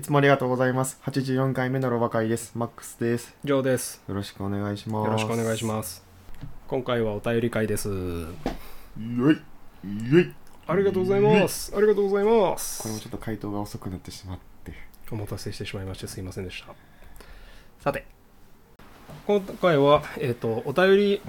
いつもありがとうございます。84回目のロバ会です。マックスです。ジョーです。よろしくお願いします。よろしくお願いします。今回はお便り会です。す。よい。よい。ありがとうございます。ありがとうございます。これもちょっと回答が遅くなってしまって。お待たせしてしまいましてすいませんでした。さて、今回は、えっ、と、お便り、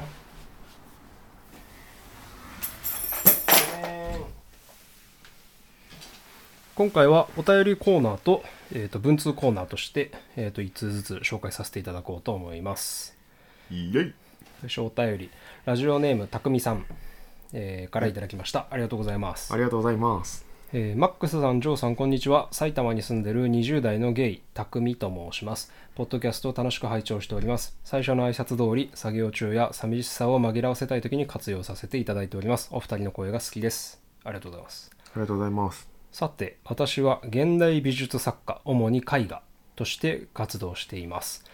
今回はお便りコーナーと,、えー、と文通コーナーとして、えー、と1通ずつ紹介させていただこうと思います。よい。最初お便り、ラジオネームたくみさん、えーからいただきました。ありがとうございますあ。りがとうございます。えーマックスさん、ジョーさん、こんにちは。埼玉に住んでる20代のゲイ、たくみと申します。ポッドキャストを楽しく拝聴しております。最初の挨拶通り、作業中や寂しさを紛らわせたい時に活用させていただいております。お二人の声が好きです。ありがとうございます。ありがとうございます。さて、私は現代美術作家、主に絵画として活動しています。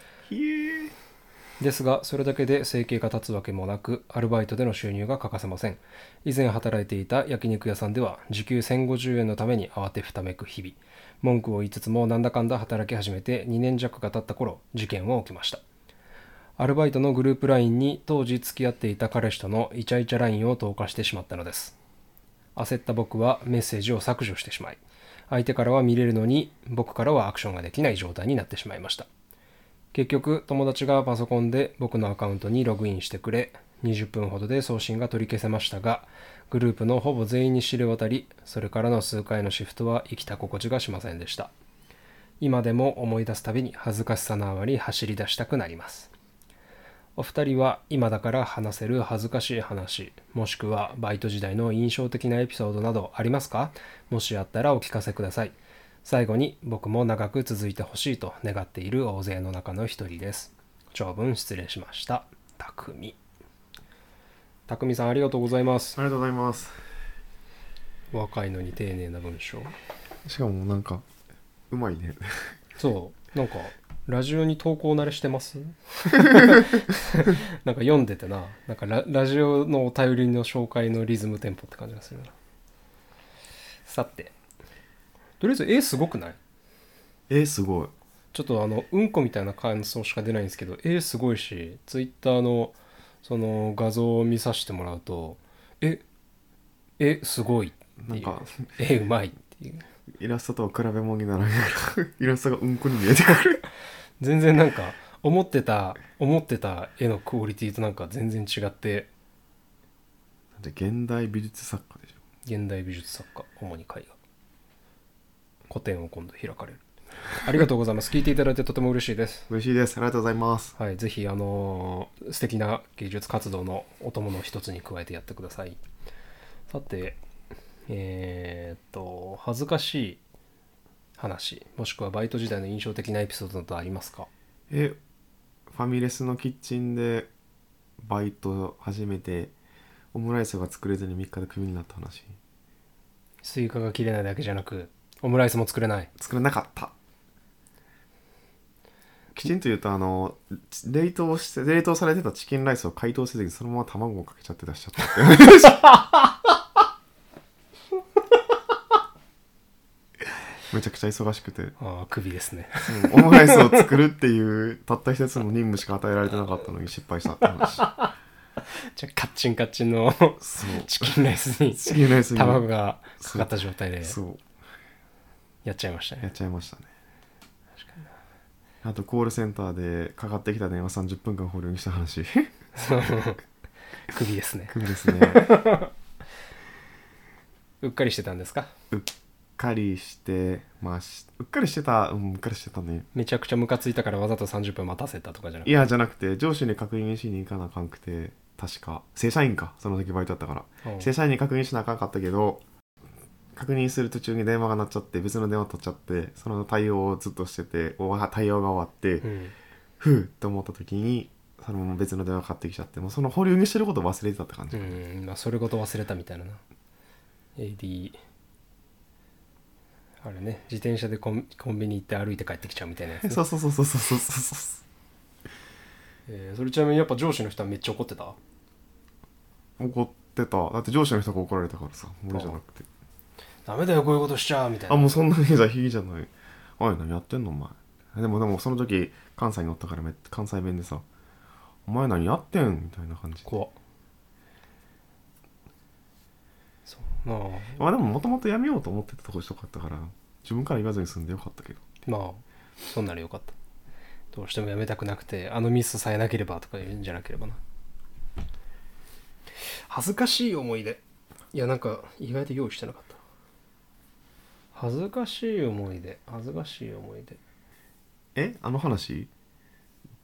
ですが、それだけで生計が立つわけもなく、アルバイトでの収入が欠かせません。以前働いていた焼肉屋さんでは、時給1050円のために慌てふためく日々。文句を言いつつも、なんだかんだ働き始めて2年弱が経った頃、事件は起きました。アルバイトのグループ LINE に当時付き合っていた彼氏とのイチャイチャ LINE を投下してしまったのです。焦った僕はメッセージを削除してしまい、相手からは見れるのに、僕からはアクションができない状態になってしまいました。結局友達がパソコンで僕のアカウントにログインしてくれ20分ほどで送信が取り消せましたがグループのほぼ全員に知れ渡りそれからの数回のシフトは生きた心地がしませんでした今でも思い出すたびに恥ずかしさのあまり走り出したくなりますお二人は今だから話せる恥ずかしい話もしくはバイト時代の印象的なエピソードなどありますか？もしあったらお聞かせください。最後に僕も長く続いてほしいと願っている大勢の中の一人です。長文失礼しました。たくみ。たくみさんありがとうございます。ありがとうございます。若いのに丁寧な文章。しかもなんか、うまいね。そう。なんかラジオに投稿慣れしてます？なんか読んでてな。なんかララジオのお便りの紹介のリズムテンポって感じがするな。さて。とりあえず絵すごくない？えー、すごい。ちょっとあのうんこみたいな感想しか出ないんですけど絵すごいしツイッターのその画像を見させてもらうとええすごいなんか、絵うまいっていう。イラストとは比べ物にならない。から、イラストがうんこに見えてくる。全然なんか思ってた思ってた絵のクオリティとなんか全然違ってだって現代美術作家でしょ。現代美術作家主に絵画個展を今度開かれるありがとうございます聞いていただいてとても嬉しいです嬉しいです。ありがとうございます。はい、ぜひ、あのー素敵な芸術活動のお供の一つに加えてやってください。さて、えーっと、恥ずかしい話、もしくはバイト時代の印象的なエピソードなどありますか？えファミレスのキッチンでバイト始めてオムライスが作れずに3日でクビになった話。スイカが切れないだけじゃなく、オムライスも作れない。作れなかった。きちんと言うとあの冷凍して冷凍されてたチキンライスを解凍せずにそのまま卵をかけちゃって出しちゃった ってめちゃくちゃ忙しくて、ああ、首ですね。うんオムライスを作るっていうたった一つの任務しか与えられてなかったのに失敗したって話。じゃあ、カッチンカッチンのチキンライスにチキンライスに。卵がかかった状態でそう。やっちゃいましたやっね。ちゃいましたね。あとコールセンターでかかってきた電話30分間保留にした話。首ですね。首ですね。うっかりしてたんですか？うっかりしてましうっかりしてたうんうっかりしてたね。めちゃくちゃムカついたからわざと30分待たせたとかじゃなくいやじゃなくて上司に確認しに行かなあかんくて確か。正社員かその時バイトだったから。う。ん正社員に確認しなあかんかったけど確認する途中に電話が鳴っちゃって別の電話取っちゃってその対応をずっとしてて対応が終わって、うん。ふうって思った時にそのまま別の電話かかってきちゃってもうその保留にしてること忘れてたって感じ、うんまあそれごと忘れたみたいなな。AD あれね自転車でコンコンビニ行って歩いて帰ってきちゃうみたいなやつ、ね。そうそうそうそうそうそうそうえーそれちなみにやっぱ上司の人はめっちゃ怒ってた？怒ってた。だって上司の人が怒られたからさ俺じゃなくて。ダメだよこういうことしちゃうみたいな。あもうそんなにじゃひいじゃない「おい何やってんのお前」でもでもその時関西におったからめっ関西弁でさ「お前何やってん?」みたいな感じで。怖っそうなあまあでももともとやめようと思ってたとこしとかったから自分から言わずに済んでよかったけど。まあそんならよかった。どうしてもやめたくなくてあのミスさえなければとか言うんじゃなければな。恥ずかしい思い出。いやなんか意外と用意してなかった。恥ずかしい思い出。恥ずかしい思い出。え？あの話？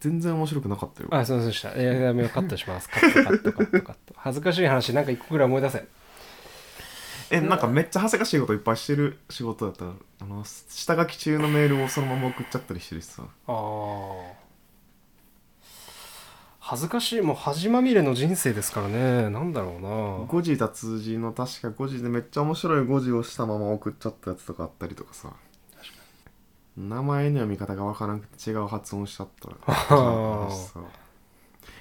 全然面白くなかったよ。あすいませんでした。いややめよう。カットします。カットカットカットカット。恥ずかしい話なんか一個ぐらい思い出せえなんかめっちゃ恥ずかしいこといっぱいしてる仕事だったらあの？下書き中のメールをそのまま送っちゃったりしてるしさ。ああ恥ずかしいもう恥まみれの人生ですからね。なんだろうな。誤字脱字の確か誤字でめっちゃ面白い誤字をしたまま送っちゃったやつとかあったりとかさ。名前の読み方がわからなくて違う発音しちゃ ったら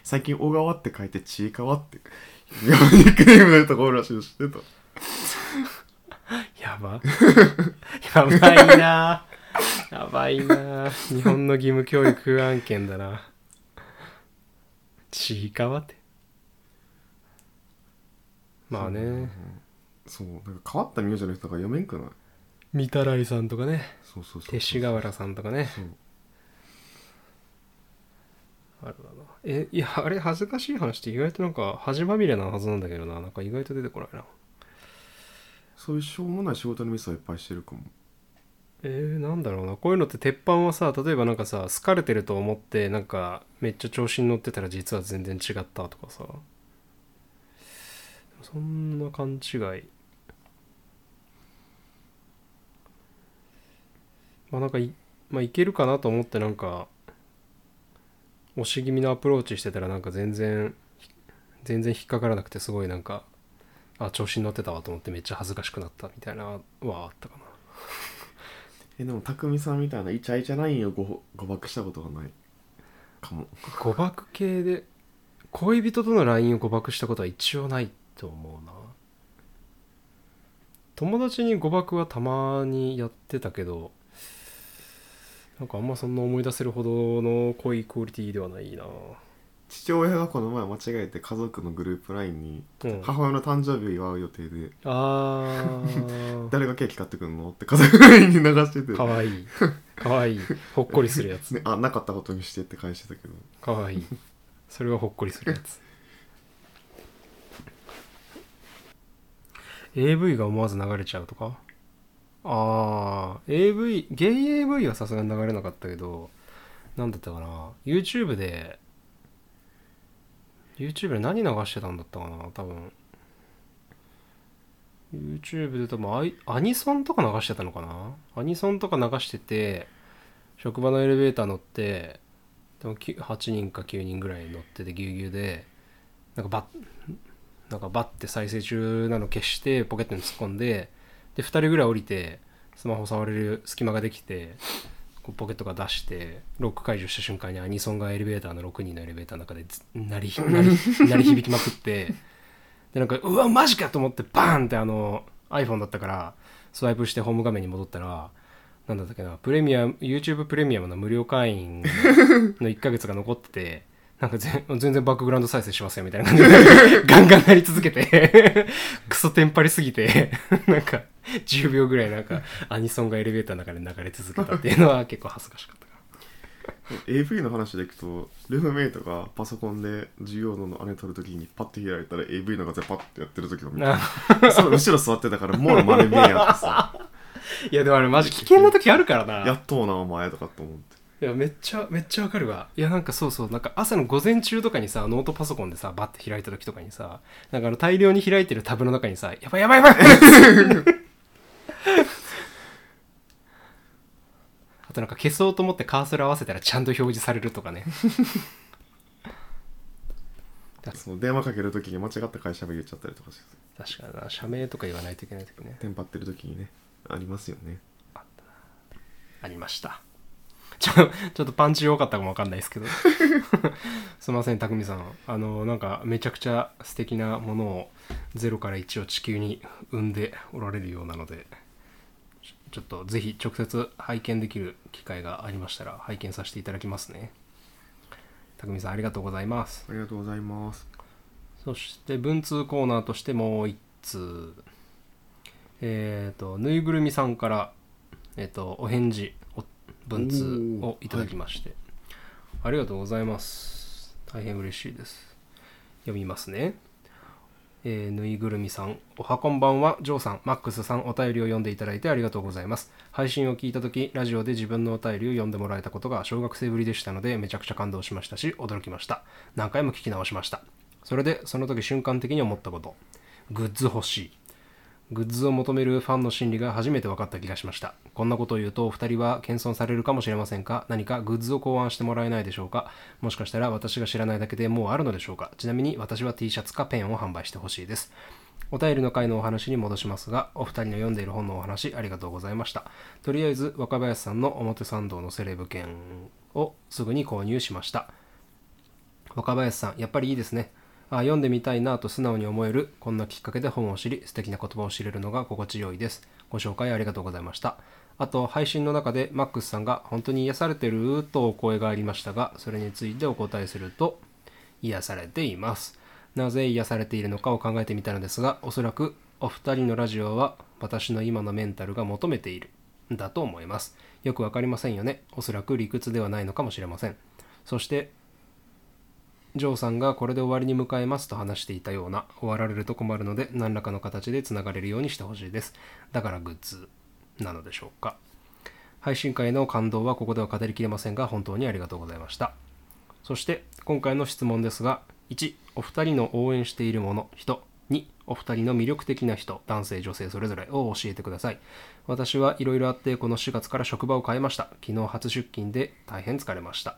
最近小川って書いてちいかわってニックネームのところらしいの知ってたやば。やばいな。やばいな。日本の義務教育案件だな。ちいかわって。まあね。そうなんか変わった名字の人が読めんくない？御手洗さんとかね。そうそうそう勅使河原さんとかね。そう。あるわなえいやあれ恥ずかしい話って意外となんか恥まみれなはずなんだけどな。なんか意外と出てこないなそういうしょうもない仕事のミスはいっぱいしてるかも。えー、なんだろうな。こういうのって鉄板はさ例えばなんかさ好かれてると思ってなんかめっちゃ調子に乗ってたら実は全然違ったとかさ。そんな勘違い。まあなんかい,、まあ、いけるかなと思ってなんか押し気味のアプローチしてたらなんか全然全然引っかからなくてすごいなんかあ調子に乗ってたわと思ってめっちゃ恥ずかしくなったみたいなはあったかな。えでも匠さんみたいなイチャイチャラインをご誤爆したことがないかも。誤爆系で恋人との LINE を誤爆したことは一応ないと思うな。友達に誤爆はたまにやってたけどなんかあんまそんな思い出せるほどの恋クオリティではないな父親がこの前間違えて家族のグループ LINE にうん。母親の誕生日を祝う予定であー。誰がケーキ買ってくんのって家族 LINE に流してて。かわいい。かわいい。ほっこりするやつ。ね、あなかったことにしてって返してたけど。かわいい。それはほっこりするやつ。AV が思わず流れちゃうとか？ああ AV ゲイ AV はさすがに流れなかったけどなんだったかな？YouTube で YouTube で何流してたんだったかな多分。YouTube で多分アアニソンとか流してたのかな？アニソンとか流してて職場のエレベーター乗ってでも8人か9人ぐらい乗っててぎゅうぎゅうでなんかバッなんかバッて再生中なの消してポケットに突っ込んでで2人ぐらい降りてスマホ触れる隙間ができてこうポケットが出してロック解除した瞬間にアニソンがエレベーターの6人のエレベーターの中で鳴り 鳴り響きまくってでなんかうわマジかと思ってバーンってあの iPhone だったからスワイプしてホーム画面に戻ったらなんだったっけなプレミアム YouTube プレミアムの無料会員の1ヶ月が残っててなんか全然バックグラウンド再生しますよみたいな感じで ガンガンなり続けて クソテンパりすぎてなんか 10秒ぐらいなんかアニソンがエレベーターの中で流れ続けたっていうのは結構恥ずかしかったか AV の話でいくとルームメイトがパソコンで授業のあれ撮るときにパッて開いたら AV の画像パッてやってる時を見らてその後ろ座ってたからもろ丸見えやってさ。いやでもあれマジ危険な時あるからな。やっとうなお前とかと思って。いやめっちゃめっちゃわかるわ。いやなんかそうそうなんか朝の午前中とかにさノートパソコンでさバッて開いた時とかにさなんかあの大量に開いてるタブの中にさやばいやばいやばい あとなんか消そうと思ってカーソル合わせたらちゃんと表示されるとかね。その電話かけるときに間違った会社名言っちゃったりとかして確かにな社名とか言わないといけない時ね。テンパってるときにねありますよね。ありました。ちょちょっとパンチ弱かったかもわかんないですけど。すいません匠さん。あのなんかめちゃくちゃ素敵なものを0から1を地球に生んでおられるようなのでちょっとぜひ直接拝見できる機会がありましたら拝見させていただきますね。たくみさんありがとうございます。ありがとうございます。そして文通コーナーとしてもう一通。えっ、とぬいぐるみさんからえっ、とお返事お文通をいただきまして、ありがとうございます。大変嬉しいです。読みますねえーぬいぐるみさん、おはこんばんは、ジョーさん、マックスさん、お便りを読んでいただいてありがとうございます。配信を聞いたとき、ラジオで自分のお便りを読んでもらえたことが小学生ぶりでしたので、めちゃくちゃ感動しましたし、驚きました。何回も聞き直しました。それで、その時瞬間的に思ったこと。グッズ欲しい。グッズを求めるファンの心理が初めて分かった気がしました。こんなことを言うとお二人は謙遜されるかもしれませんが、何かグッズを考案してもらえないでしょうか？もしかしたら私が知らないだけでもうあるのでしょうか？ちなみに私は T シャツかペンを販売してほしいです。お便りの回のお話に戻しますが、お二人の読んでいる本のお話ありがとうございました。とりあえず若林さんの表参道のセレブ券をすぐに購入しました。若林さん、やっぱりいいですね。あ読んでみたいなと素直に思える、こんなきっかけで本を知り、素敵な言葉を知れるのが心地よいです。ご紹介ありがとうございました。あと、配信の中でマックスさんが本当に癒されてるとお声がありましたが、それについてお答えすると、癒されています。なぜ癒されているのかを考えてみたのですが、おそらくお二人のラジオは私の今のメンタルが求めているん、だと思います。よくわかりませんよね。おそらく理屈ではないのかもしれません。そして、ジョーさんがこれで終わりに迎えますと話していたような終わられると困るので何らかの形でつながれるようにしてほしいです。だからグッズなのでしょうか。配信会の感動はここでは語りきれませんが本当にありがとうございました。そして今回の質問ですが1お二人の応援しているもの。人2お二人の魅力的な人。男性女性それぞれを教えてください。私はいろいろあってこの4月から職場を変えました。昨日初出勤で大変疲れました。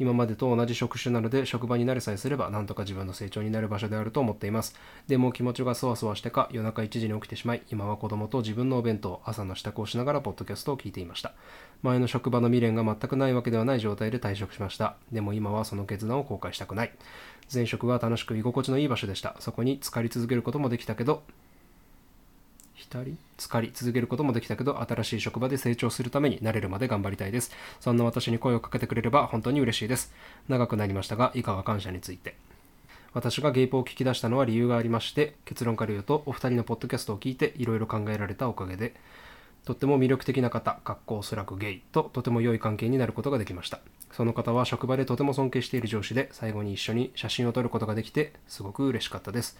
今までと同じ職種なので職場に慣れさえすればなんとか自分の成長になる場所であると思っています。でも気持ちがそわそわしてか夜中1時に起きてしまい今は子供と自分のお弁当朝の支度をしながらポッドキャストを聞いていました。前の職場の未練が全くないわけではない状態で退職しました。でも今はその決断を後悔したくない。前職は楽しく居心地のいい場所でした。そこに浸かり続けることもできたけど浸り浸かり続けることもできたけど新しい職場で成長するために慣れるまで頑張りたいですそんな私に声をかけてくれれば本当に嬉しいです長くなりましたが以下は感謝について私がゲイポを聞き出したのは理由がありまして結論から言うとお二人のポッドキャストを聞いていろいろ考えられたおかげでとっても魅力的な方、かっこおそらくゲイととても良い関係になることができました。その方は職場でとても尊敬している上司で、最後に一緒に写真を撮ることができて、すごく嬉しかったです。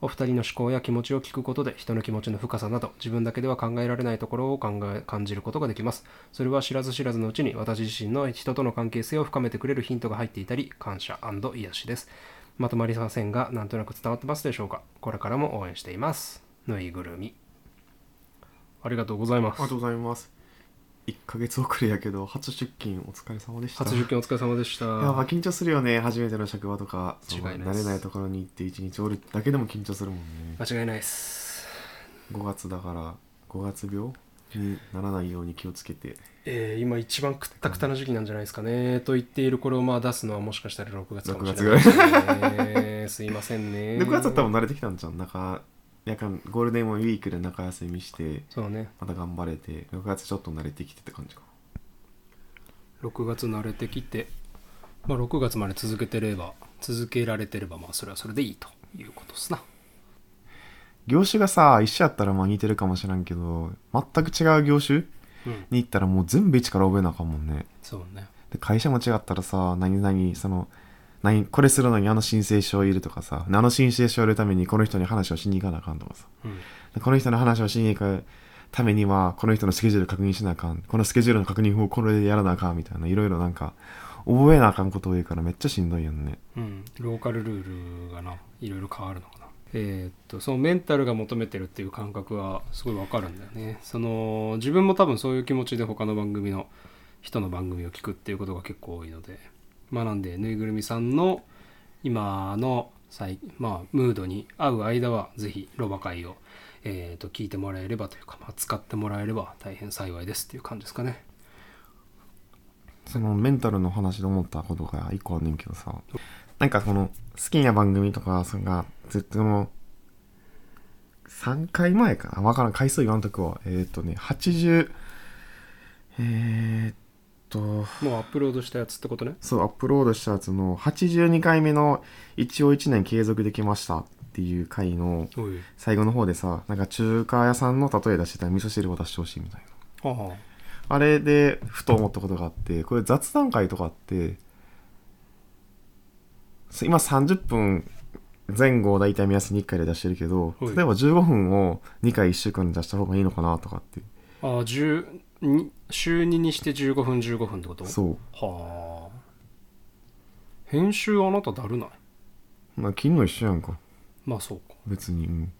お二人の思考や気持ちを聞くことで、人の気持ちの深さなど、自分だけでは考えられないところを考え感じることができます。それは知らず知らずのうちに、私自身の人との関係性を深めてくれるヒントが入っていたり、感謝癒しです。まとまりませんが、なんとなく伝わってますでしょうか。これからも応援しています。ぬいぐるみ。ありがとうございますありが。とうございます1ヶ月遅れやけど初出勤お疲れ様でした初出勤お疲れ様でした。やっぱ緊張するよね初めての職場とか違いない慣れないところに行って一日おるだけでも緊張するもんね間違いないです。5月だから5月病にならないように気をつけてえー今一番くったくたな時期なんじゃないですかね。と言っているこれをまあ出すのはもしかしたら6月かもしれないですね。すいませんね。で9月だったらもう慣れてきたんじゃん中やかんゴールデンウィークで中休みしてそうね。また頑張れて6月ちょっと慣れてきてって感じか6月慣れてきて、まあ6月まで続けてれば、続けられてればまあそれはそれでいいということですな。業種がさ一緒やったらまあ似てるかもしらんけど全く違う業種うん。に行ったらもう全部一から覚えなあかんもんねそうね。で会社も違ったらさ何々その何これするのにあの申請書をいるとかさあの申請書を入れるためにこの人に話をしに行かなあかんとかさ。うん。でこの人の話をしに行くためにはこの人のスケジュール確認しなあかん。このスケジュールの確認をこれでやらなあかんみたいないろいろなんか覚えなあかんこと多いからめっちゃしんどいよね。うん、ローカルルールがないろいろ変わるのかな。えーっとそのメンタルが求めてるっていう感覚はすごいわかるんだよね。その自分も多分そういう気持ちで他の番組の人の番組を聞くっていうことが結構多いのでまあなんでぬいぐるみさんの今の最、まあ、ムードに合う間はぜひロバ会を、えーと聞いてもらえればというか、まあ、使ってもらえれば大変幸いですっていう感じですかね。そのメンタルの話で思ったことが一個あんねんけどさなんかこの好きな番組とかそれがずっとの3回前かなわからん回数言わんとくわ。えっ、とね80えー、っと。もうアップロードしたやつってことね？そうアップロードしたやつの82回目の一応1年継続できましたっていう回の最後の方でさなんか中華屋さんの例え出してたら味噌汁を出してほしいみたいな。ああ。あれでふと思ったことがあってこれ雑談会とかって今30分前後を大体目安に1回で出してるけどはい。例えば15分を2回1週間で出した方がいいのかなとかって。ああ10に週2にして15分15分ってこと？そう。はあ。編集あなただるない？まあ切るの一緒やんか。まあそうか。別に、う。ん、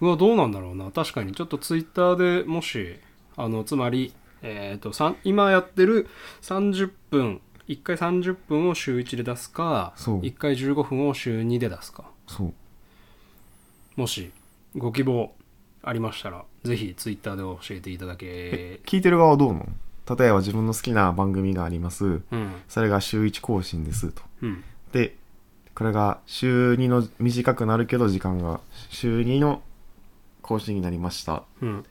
うわどうなんだろうな。確かにちょっとツイッターでもしあのつまりえっ、と今やってる30分1回30分を週1で出すかそう。1回15分を週2で出すか。そう。もしご希望ありましたらぜひツイッターで教えていただけ。聞いてる側はどうなの例えば自分の好きな番組があります。うん。それが週1更新ですと。うん。でこれが週2の短くなるけど時間が週2の更新になりました。うん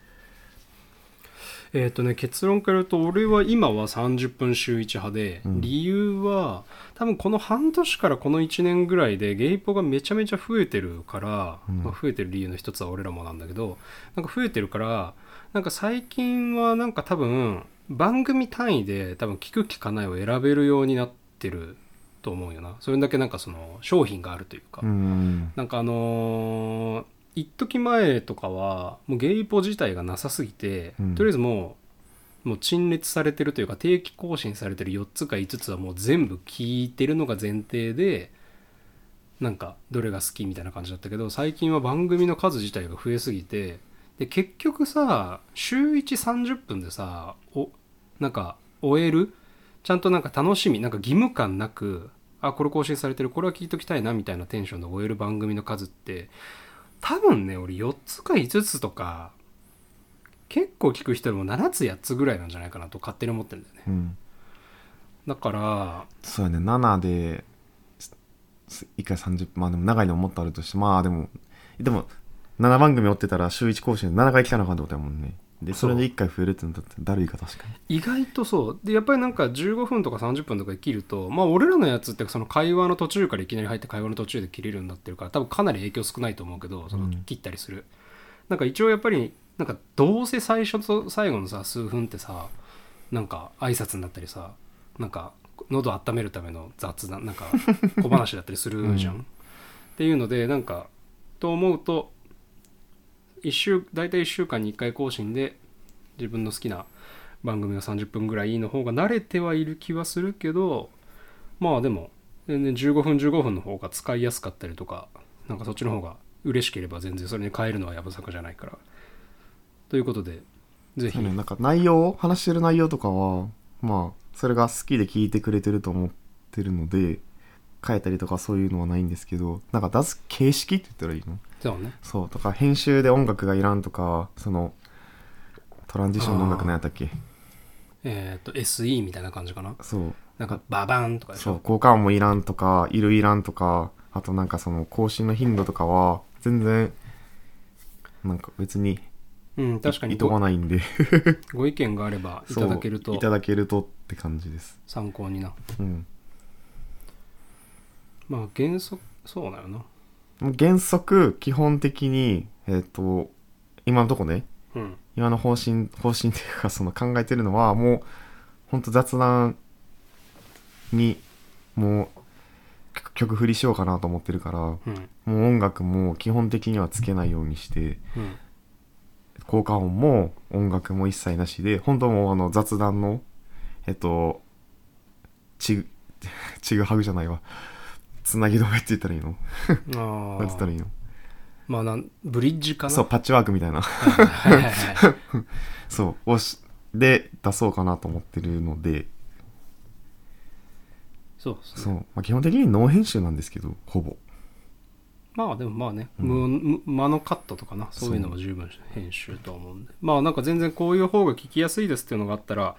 えっ、とね結論から言うと俺は今は30分週1派で、うん。理由は多分この半年からこの1年ぐらいでゲイポがめちゃめちゃ増えてるから、うん。まあ、増えてる理由の一つは俺らもなんだけどなんか増えてるからなんか最近はなんか多分番組単位で多分聞く聞かないを選べるようになってると思うよな。それだけなんかその商品があるというか、うん。なんかあのー一時前とかはもうゲイポ自体がなさすぎて、うん。とりあえずもうもう陳列されてるというか定期更新されてる4つか5つはもう全部聞いてるのが前提でなんかどれが好きみたいな感じだったけど最近は番組の数自体が増えすぎてで結局さ週130分でさおなんか終える？ちゃんとなんか楽しみなんか義務感なくあこれ更新されてるこれは聞いときたいなみたいなテンションで終える番組の数って多分ね俺4つか5つとか結構聞く人でも7つ8つぐらいなんじゃないかなと勝手に思ってるんだよね。うん。だからそうやね。7です1回30分まあでも長いのももっとあるとしてまあでもでも7番組追ってたら週1更新で7回聞かなあかんってことやもんねでそれで1回増えるってってだるいか確かに。意外とそう。でやっぱりなんか15分とか30分とかで切るとまあ俺らのやつってその会話の途中からいきなり入って会話の途中で切れるようになってるから多分かなり影響少ないと思うけどそのうん。切ったりする、なんか一応やっぱりなんかどうせ最初と最後のさ数分ってさなんか挨拶になったりさなんか喉温めるための雑談なんか小話だったりするじゃん、うん。っていうのでなんかと思うと一週大体1週間に1回更新で自分の好きな番組が30分ぐらいの方が慣れてはいる気はするけどまあでも全然15分15分の方が使いやすかったりとかなんかそっちの方が嬉しければ全然それに変えるのはやぶさかじゃないから。ということでぜひ。なんか内容話してる内容とかはまあそれが好きで聞いてくれてると思ってるので変えたりとかそういうのはないんですけどなんか出す形式って言ったらいいの？そうね。そうとか編集で音楽がいらんとかそのトランジションの音楽何やったっけ？えっ、と SE みたいな感じかな？そう。なんかババンとかでしょ？そう効果音もいらんとかいるいらんとかあとなんかその更新の頻度とかは全然なんか別にうん確かに。いとわごないんで。ご意見があればいただけると。いただけるとって感じです。参考にな。うんまあ原則そうだよな。原則基本的にえっ、と今のとこね。うん。今の方針 方針っていうかその考えてるのはもうほんと雑談にもう曲曲振りしようかなと思ってるからもうん。う音楽も基本的にはつけないようにしてうん。効果音も音楽も一切なしで本当もうあの雑談のえっとちぐ ちぐはぐじゃないわつなぎ止めって言ったらいいの？ああなんて言ったらいいの？まあなんブリッジかな。そうパッチワークみたいな。はいはいはいはいそうをしで出そうかなと思ってるので。そうですそう、ねまあ、基本的にノー編集なんですけどほぼ。まあでもまあね、うん。間のカットとかな。そういうのも十分編集とは思うんで。まあなんか全然こういう方が聞きやすいですっていうのがあったら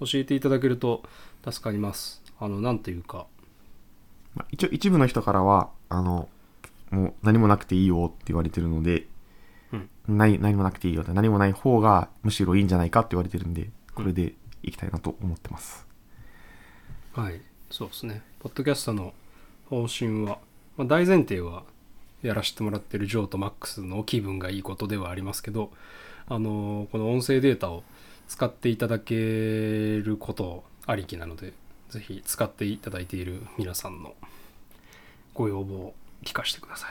教えていただけると助かります。あのなんていうかまあ、一応一部の人からはあのもう何もなくていいよって言われてるのでうん。ない何もなくていいよって何もない方がむしろいいんじゃないかって言われてるんでこれでいきたいなと思ってます、はい。そうですね。ポッドキャストの方針は、まあ、大前提はやらせてもらってるジョーとマックスの気分がいいことではありますけどあのこの音声データを使っていただけることありきなのでぜひ使っていただいている皆さんのご要望を聞かせてください。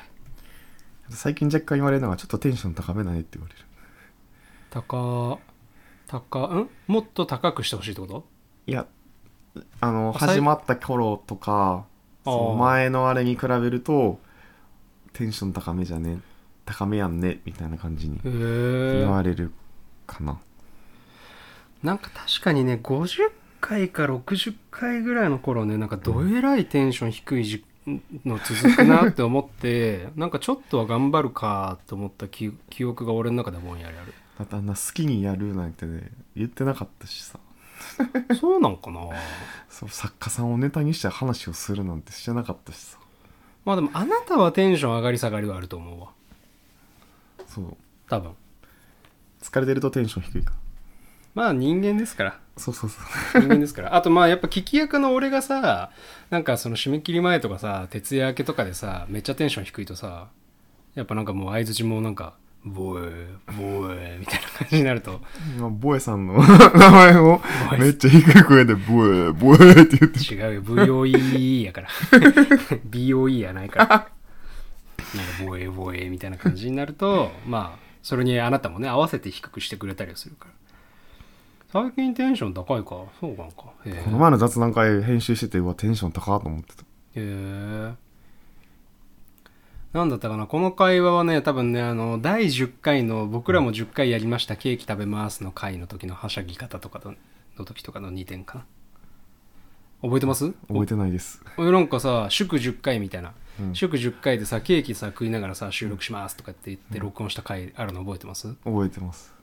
最近若干言われるのがちょっとテンション高めだねって言われる。高高ん？もっと高くしてほしいってこと？いやあの始まった頃とかその前のあれに比べるとテンション高めじゃね高めやんねみたいな感じに言われるかな、なんか確かにね50回か60回ぐらいの頃ねなんかどえらいテンション低いじの続くなって思って なんかちょっとは頑張るかと思った記記憶が俺の中でぼんやりあだってあんな好きにやるなんてね言ってなかったしさ。る そうなんかな？そう作家さんをネタにして話をするなんてしてなかったしさ。まあでもあなたはテンション上がり下がりはあると思うわ。そう。多分。疲れてるとテンション低いか。まあ人間ですからそうそうそう。人間ですから。あとまあやっぱ聞き役の俺がさなんかその締め切り前とかさ徹夜明けとかでさめっちゃテンション低いとさやっぱなんかもう相づちもなんかボエボエみたいな感じになると。今ボエさんの 名前をめっちゃ低い声でボエボエって言って違うよ。VOE やから。BOE やないから。なんかボエボエみたいな感じになるとまあそれにあなたもね合わせて低くしてくれたりはするから最近テンション高いか。そうかな。んかこの前の雑談会編集しててうわテンション高いと思ってた。へえ。なんだったかな。この会話はね多分ねあの第10回の僕らも10回やりました。ケーキ食べますの回の時のはしゃぎ方とかのの時とかの2点かな。覚えてます？覚えてないです、俺なんかさ祝10回みたいな、うん。祝10回でさケーキさ食いながらさ収録しますとかって言って録音した回あるの覚えてます、覚えてます。あ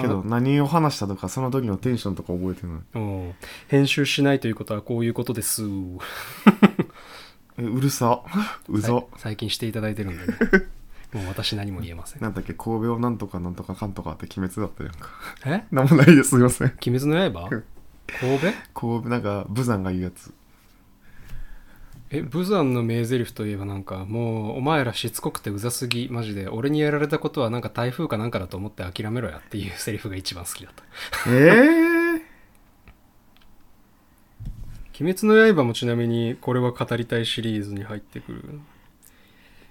けど何を話したとかその時のテンションとか覚えてない？うん。編集しないということはこういうことです。えうるさ。うざ、さ最近していただいてるんでね。もう私何も言えません。なんだっけ神戸をなんとかなんとかかんとかって鬼滅だったやんか。え？なんもないですすいません。鬼滅の刃？神戸？神戸なんか武山が言うやつえ武山の名台詞といえばなんかもうお前らしつこくてうざすぎマジで俺にやられたことはなんか台風かなんかだと思って諦めろやっていうセリフが一番好きだった。ええ鬼滅の刃もちなみにこれは語りたいシリーズに入ってくる。い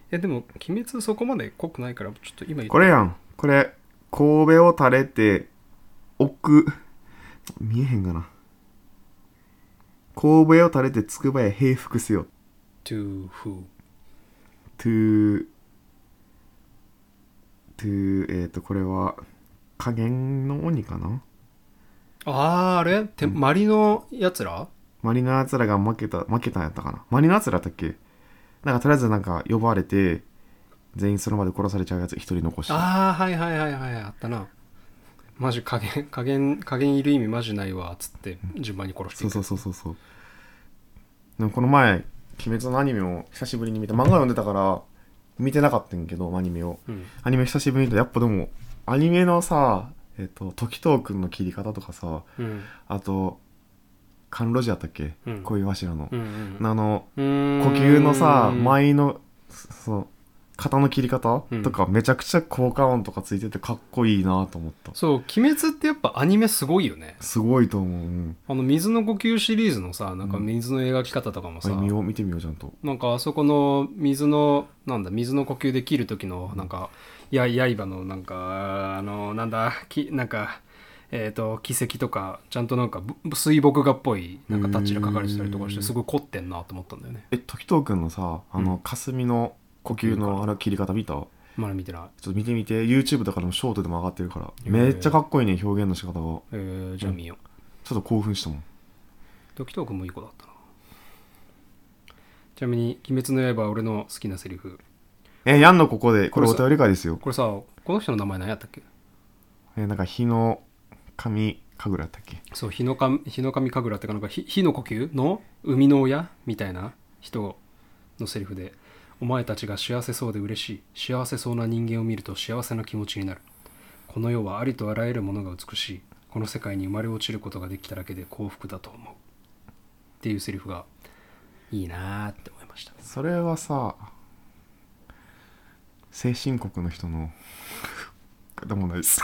やでも鬼滅そこまで濃くないからちょっと今言って。これやん。これ神戸を垂れて奥見えへんがな神戸を垂れてつくばへ平服せよ。To who? To to えっ、とこれは加減の鬼かな？あーあれ？てマリのやつら？マリのやつらが負けた負けたんやったかな？マリのやつらだっけ？なんかとりあえずなんか呼ばれて全員その場で殺されちゃうやつ一人残して。ああはいはいはいはいあったなマジ加減加減加減いる意味マジないわっつって順番に殺していうく。そそうそうそうそう。でもこの前「鬼滅」のアニメを久しぶりに見て漫画読んでたから見てなかったんやけどアニメを。うん。アニメ久しぶりに見てやっぱでもアニメのさえっ、と時藤君の切り方とかさうん。あと甘露寺やったっけ、うん。恋柱の。う、んうんあの呼吸のさうん舞のその肩の切り方うん。とかめちゃくちゃ効果音とかついててかっこいいなと思った。そう「鬼滅」ってやっぱアニメすごいよね。すごいと思う、うん、あの水の呼吸シリーズのさなんか水の描き方とかもさ、あれ見よう見てみようちゃんと。なんかあそこの水のなんだ水の呼吸で切る時のなんかや刃のなんかあのなんだきなんかえっ、と奇跡とかちゃんとなんかぶ水墨画っぽいなんかタッチで描かれてたりとかしてすごい凝ってんなと思ったんだよね。え時藤君のさあの、うん。霞の呼吸のあれ切り方見た？ちょまだ見てない。っと見てみて。YouTube とかでもショートでも上がってるから。へー。めっちゃかっこいいね表現の仕方が。えー、じゃあ見よう、ちょっと興奮したもん。時藤君もいい子だったな。ちなみに「鬼滅の刃」は俺の好きなセリフ。えやんのここで。これお便り会ですよ。これさこの人の名前何やったっけ？えなんか日の神神楽やったっけ？そう日の神日の神神楽ってかなんか火火の呼吸の生みの親みたいな人のセリフでお前たちが幸せそうで嬉しい。幸せそうな人間を見ると幸せな気持ちになる。この世はありとあらゆるものが美しい。この世界に生まれ落ちることができただけで幸福だと思う。っていうセリフがいいなーって思いました。それはさ先進国の人の でもないです。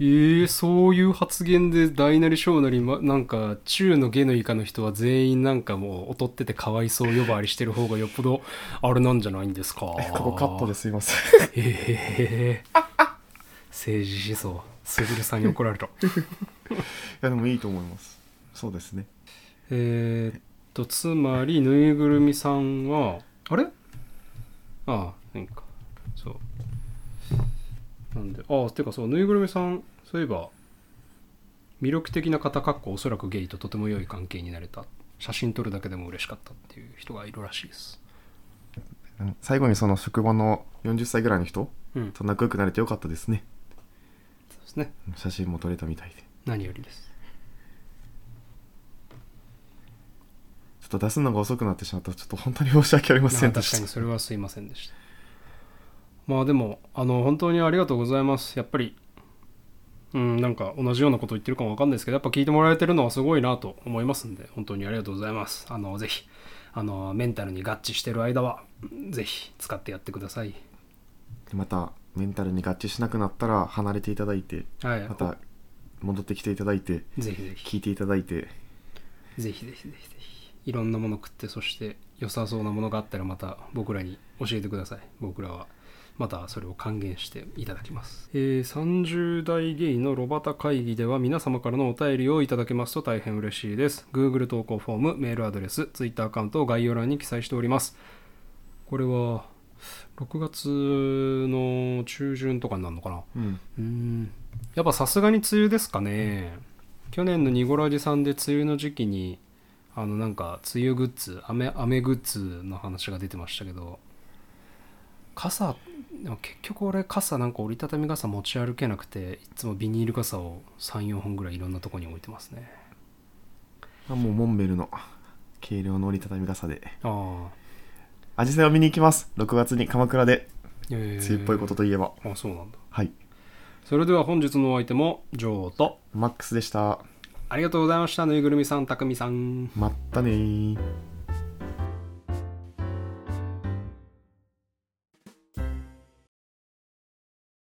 えー、そういう発言で大なり小なり、ま、なんか中の下の以下の人は全員なんかもう劣っててかわいそう呼ばわりしてる方がよっぽど あれなんじゃないんですか？ここカットですいません。ええ政治思想すぐるさんに怒られた。いやでもいいと思います。そうですね。えーっとつまりぬいぐるみさんはあれ？ああなんかそうなんでああてかそうぬいぐるみさんそういえば魅力的な方かっこおそらくゲイととても良い関係になれた。写真撮るだけでも嬉しかったっていう人がいるらしいです。うん最後にその職場の40歳ぐらいの人うん。と仲良くなれてよかったですね。そうですね。写真も撮れたみたいで。何よりです。ちょっと出すのが遅くなってしまった。ちょっと本当に申し訳ありませんでした。まあ確かにそれはすいませんでしたまあでもあの本当にありがとうございます。やっぱりうんなんか同じようなこと言ってるかもわかんないですけどやっぱ聞いてもらえてるのはすごいなと思いますんで本当にありがとうございます。あのぜひあのメンタルに合致してる間はぜひ使ってやってください。またメンタルに合致しなくなったら離れていただいてはい。また戻ってきていただいてぜひぜひ。聞いていただいて。ぜひぜひぜひぜひ。いろんなもの食ってそして良さそうなものがあったらまた僕らに教えてください。僕らはまたそれを還元していただきます、えー30代ゲイのロバタ会議では皆様からのお便りをいただけますと大変嬉しいです。Google 投稿フォームメールアドレス Twitter アカウントを概要欄に記載しております。これは6月の中旬とかになるのかな？うん。やっぱさすがに梅雨ですかね。去年のニゴラジさんで梅雨の時期にあのなんか梅雨グッズ雨雨グッズの話が出てましたけど傘でも結局俺傘なんか折りたたみ傘持ち歩けなくていつもビニール傘を34本ぐらいいろんなとこに置いてますね。あもうモンベルの軽量の折りたたみ傘で。あアジサイを見に行きます。6月に鎌倉で。梅雨っぽいことといえば。あそうなんだ。はい。それでは本日のお相手もジョーとマックスでした。ありがとうございました。ぬいぐるみさんたくみさん。まったねー